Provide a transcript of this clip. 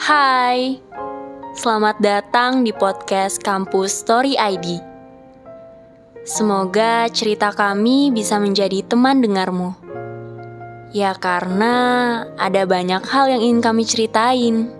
Hai, selamat datang di podcast Kampus Story ID. Semoga cerita kami bisa menjadi teman dengarmu. Ya karena ada banyak hal yang ingin kami ceritain.